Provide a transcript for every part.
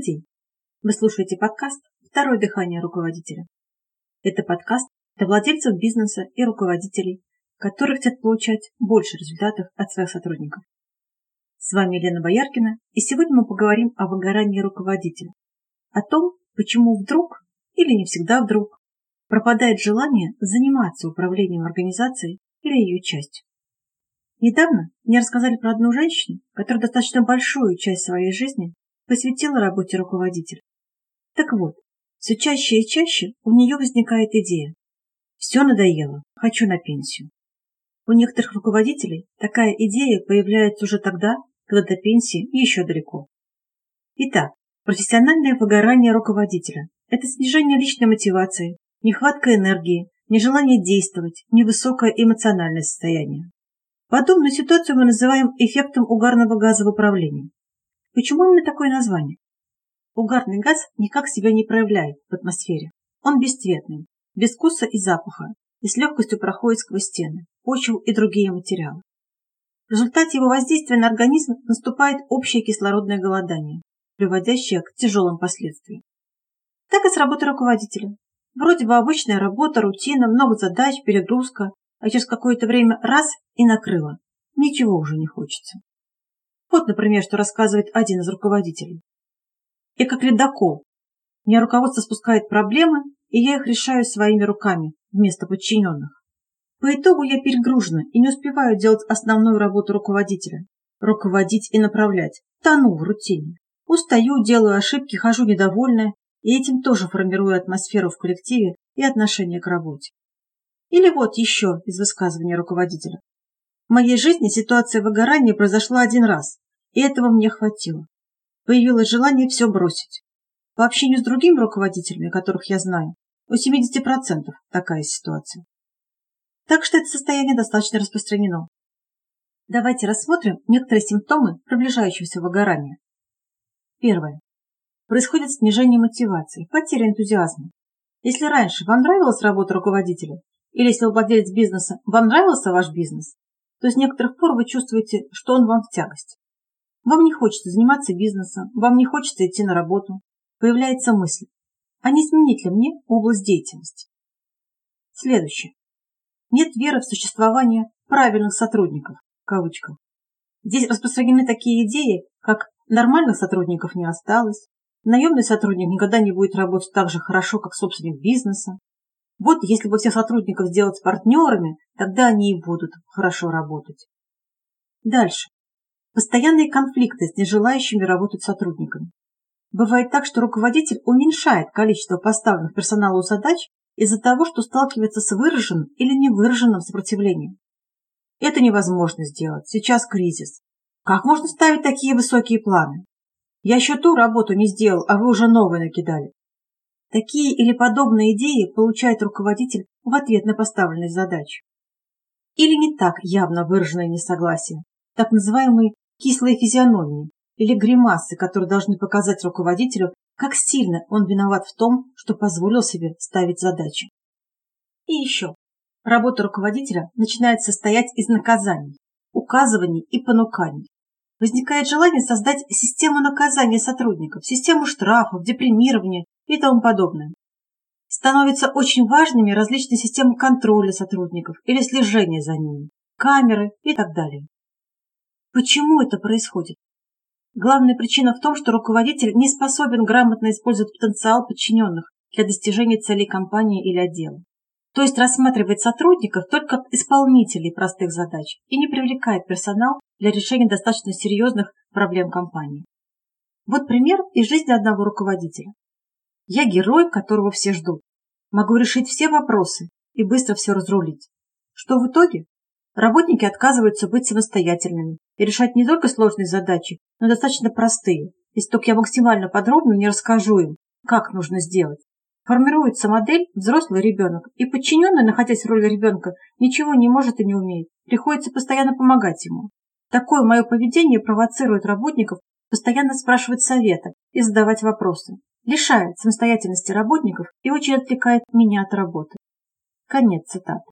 Добрый день! Вы слушаете подкаст «Второе дыхание руководителя». Это подкаст для владельцев бизнеса и руководителей, которые хотят получать больше результатов от своих сотрудников. С вами Елена Бояркина, и сегодня мы поговорим о выгорании руководителя, о том, почему вдруг или не всегда вдруг пропадает желание заниматься управлением организацией или ее частью. Недавно мне рассказали про одну женщину, которая достаточно большую часть своей жизни посвятила работе руководителя. Так вот, все чаще и чаще у нее возникает идея. Все надоело, хочу на пенсию. У некоторых руководителей такая идея появляется уже тогда, когда до пенсии еще далеко. Итак, профессиональное выгорание руководителя – это снижение личной мотивации, нехватка энергии, нежелание действовать, невысокое эмоциональное состояние. Подобную ситуацию мы называем эффектом угарного газа в управлении. Почему именно такое название? Угарный газ никак себя не проявляет в атмосфере. Он бесцветный, без вкуса и запаха, и с легкостью проходит сквозь стены, почву и другие материалы. В результате его воздействия на организм наступает общее кислородное голодание, приводящее к тяжелым последствиям. Так и с работой руководителя. Вроде бы обычная работа, рутина, много задач, перегрузка, а через какое-то время раз и накрыло. Ничего уже не хочется. Вот, например, что рассказывает один из руководителей. Я как ледокол. Меня руководство спускает проблемы, и я их решаю своими руками вместо подчиненных. По итогу я перегружена и не успеваю делать основную работу руководителя. Руководить и направлять. Тону в рутине. Устаю, делаю ошибки, хожу недовольная, и этим тоже формирую атмосферу в коллективе и отношение к работе. Или вот еще из высказывания руководителя. В моей жизни ситуация выгорания произошла один раз, и этого мне хватило. Появилось желание все бросить. По общению с другими руководителями, которых я знаю, у 70% такая ситуация. Так что это состояние достаточно распространено. Давайте рассмотрим некоторые симптомы приближающегося выгорания. Первое. Происходит снижение мотивации, потеря энтузиазма. Если раньше вам нравилась работа руководителя, или если вы владелец бизнеса, вам нравился ваш бизнес, то с некоторых пор вы чувствуете, что он вам в тягость. Вам не хочется заниматься бизнесом, вам не хочется идти на работу. Появляется мысль, а не изменить ли мне область деятельности? Следующее. Нет веры в существование правильных сотрудников, в кавычках. Здесь распространены такие идеи, как нормальных сотрудников не осталось, наемный сотрудник никогда не будет работать так же хорошо, как собственник бизнеса, вот если бы всех сотрудников сделать партнерами, тогда они и будут хорошо работать. Дальше. Постоянные конфликты с нежелающими работать сотрудниками. Бывает так, что руководитель уменьшает количество поставленных персоналу задач из-за того, что сталкивается с выраженным или невыраженным сопротивлением. Это невозможно сделать, сейчас кризис. Как можно ставить такие высокие планы? Я еще ту работу не сделал, а вы уже новые накидали. Такие или подобные идеи получает руководитель в ответ на поставленные задачи. Или не так явно выраженное несогласие, так называемые кислые физиономии или гримасы, которые должны показать руководителю, как сильно он виноват в том, что позволил себе ставить задачи. И еще. Работа руководителя начинает состоять из наказаний, указываний и понуканий. Возникает желание создать систему наказания сотрудников, систему штрафов, депримирования и тому подобное. Становятся очень важными различные системы контроля сотрудников или слежения за ними, камеры и так далее. Почему это происходит? Главная причина в том, что руководитель не способен грамотно использовать потенциал подчиненных для достижения целей компании или отдела. То есть рассматривает сотрудников только как исполнителей простых задач и не привлекает персонал для решения достаточно серьезных проблем компании. Вот пример из жизни одного руководителя. Я герой, которого все ждут. Могу решить все вопросы и быстро все разрулить. Что в итоге? Работники отказываются быть самостоятельными и решать не только сложные задачи, но достаточно простые, если только я максимально подробно не расскажу им, как нужно сделать. Формируется модель взрослый ребенок, и подчиненный, находясь в роли ребенка, ничего не может и не умеет. Приходится постоянно помогать ему. Такое мое поведение провоцирует работников постоянно спрашивать совета и задавать вопросы лишает самостоятельности работников и очень отвлекает меня от работы. Конец цитаты.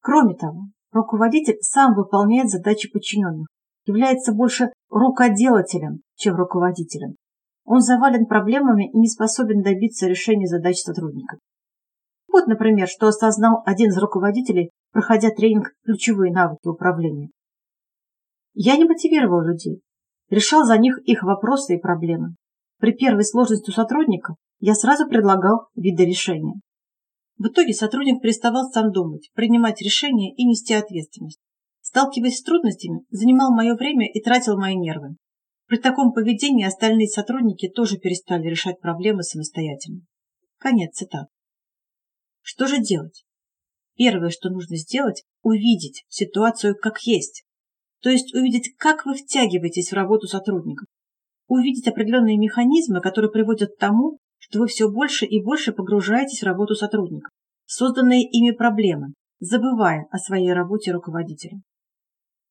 Кроме того, руководитель сам выполняет задачи подчиненных, является больше рукоделателем, чем руководителем. он завален проблемами и не способен добиться решения задач сотрудников. Вот, например, что осознал один из руководителей, проходя тренинг «Ключевые навыки управления». Я не мотивировал людей, решал за них их вопросы и проблемы. При первой сложности у сотрудника я сразу предлагал виды решения. В итоге сотрудник переставал сам думать, принимать решения и нести ответственность. Сталкиваясь с трудностями, занимал мое время и тратил мои нервы. При таком поведении остальные сотрудники тоже перестали решать проблемы самостоятельно. Конец цитат. Что же делать? Первое, что нужно сделать, увидеть ситуацию как есть. То есть увидеть, как вы втягиваетесь в работу сотрудников. Увидеть определенные механизмы, которые приводят к тому, что вы все больше и больше погружаетесь в работу сотрудников, созданные ими проблемы, забывая о своей работе руководителя.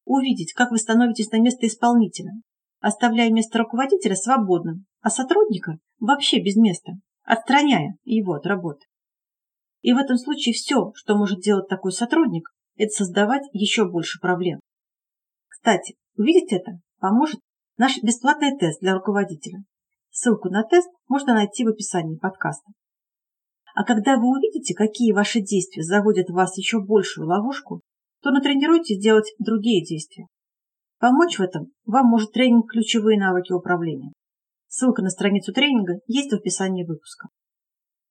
Увидеть, как вы становитесь на место исполнителя, оставляя место руководителя свободным, а сотрудника вообще без места, отстраняя его от работы. И в этом случае все, что может делать такой сотрудник, это создавать еще больше проблем. Кстати, увидеть это поможет наш бесплатный тест для руководителя. Ссылку на тест можно найти в описании подкаста. А когда вы увидите, какие ваши действия заводят вас еще большую ловушку, то натренируйтесь делать другие действия. Помочь в этом вам может тренинг «Ключевые навыки управления». Ссылка на страницу тренинга есть в описании выпуска.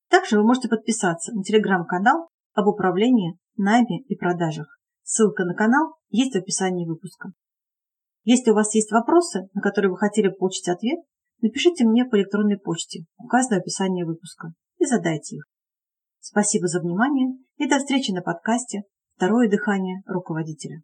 Также вы можете подписаться на телеграм-канал об управлении, найме и продажах. Ссылка на канал есть в описании выпуска. Если у вас есть вопросы, на которые вы хотели получить ответ, напишите мне по электронной почте, указанной в описании выпуска, и задайте их. Спасибо за внимание и до встречи на подкасте «Второе дыхание руководителя».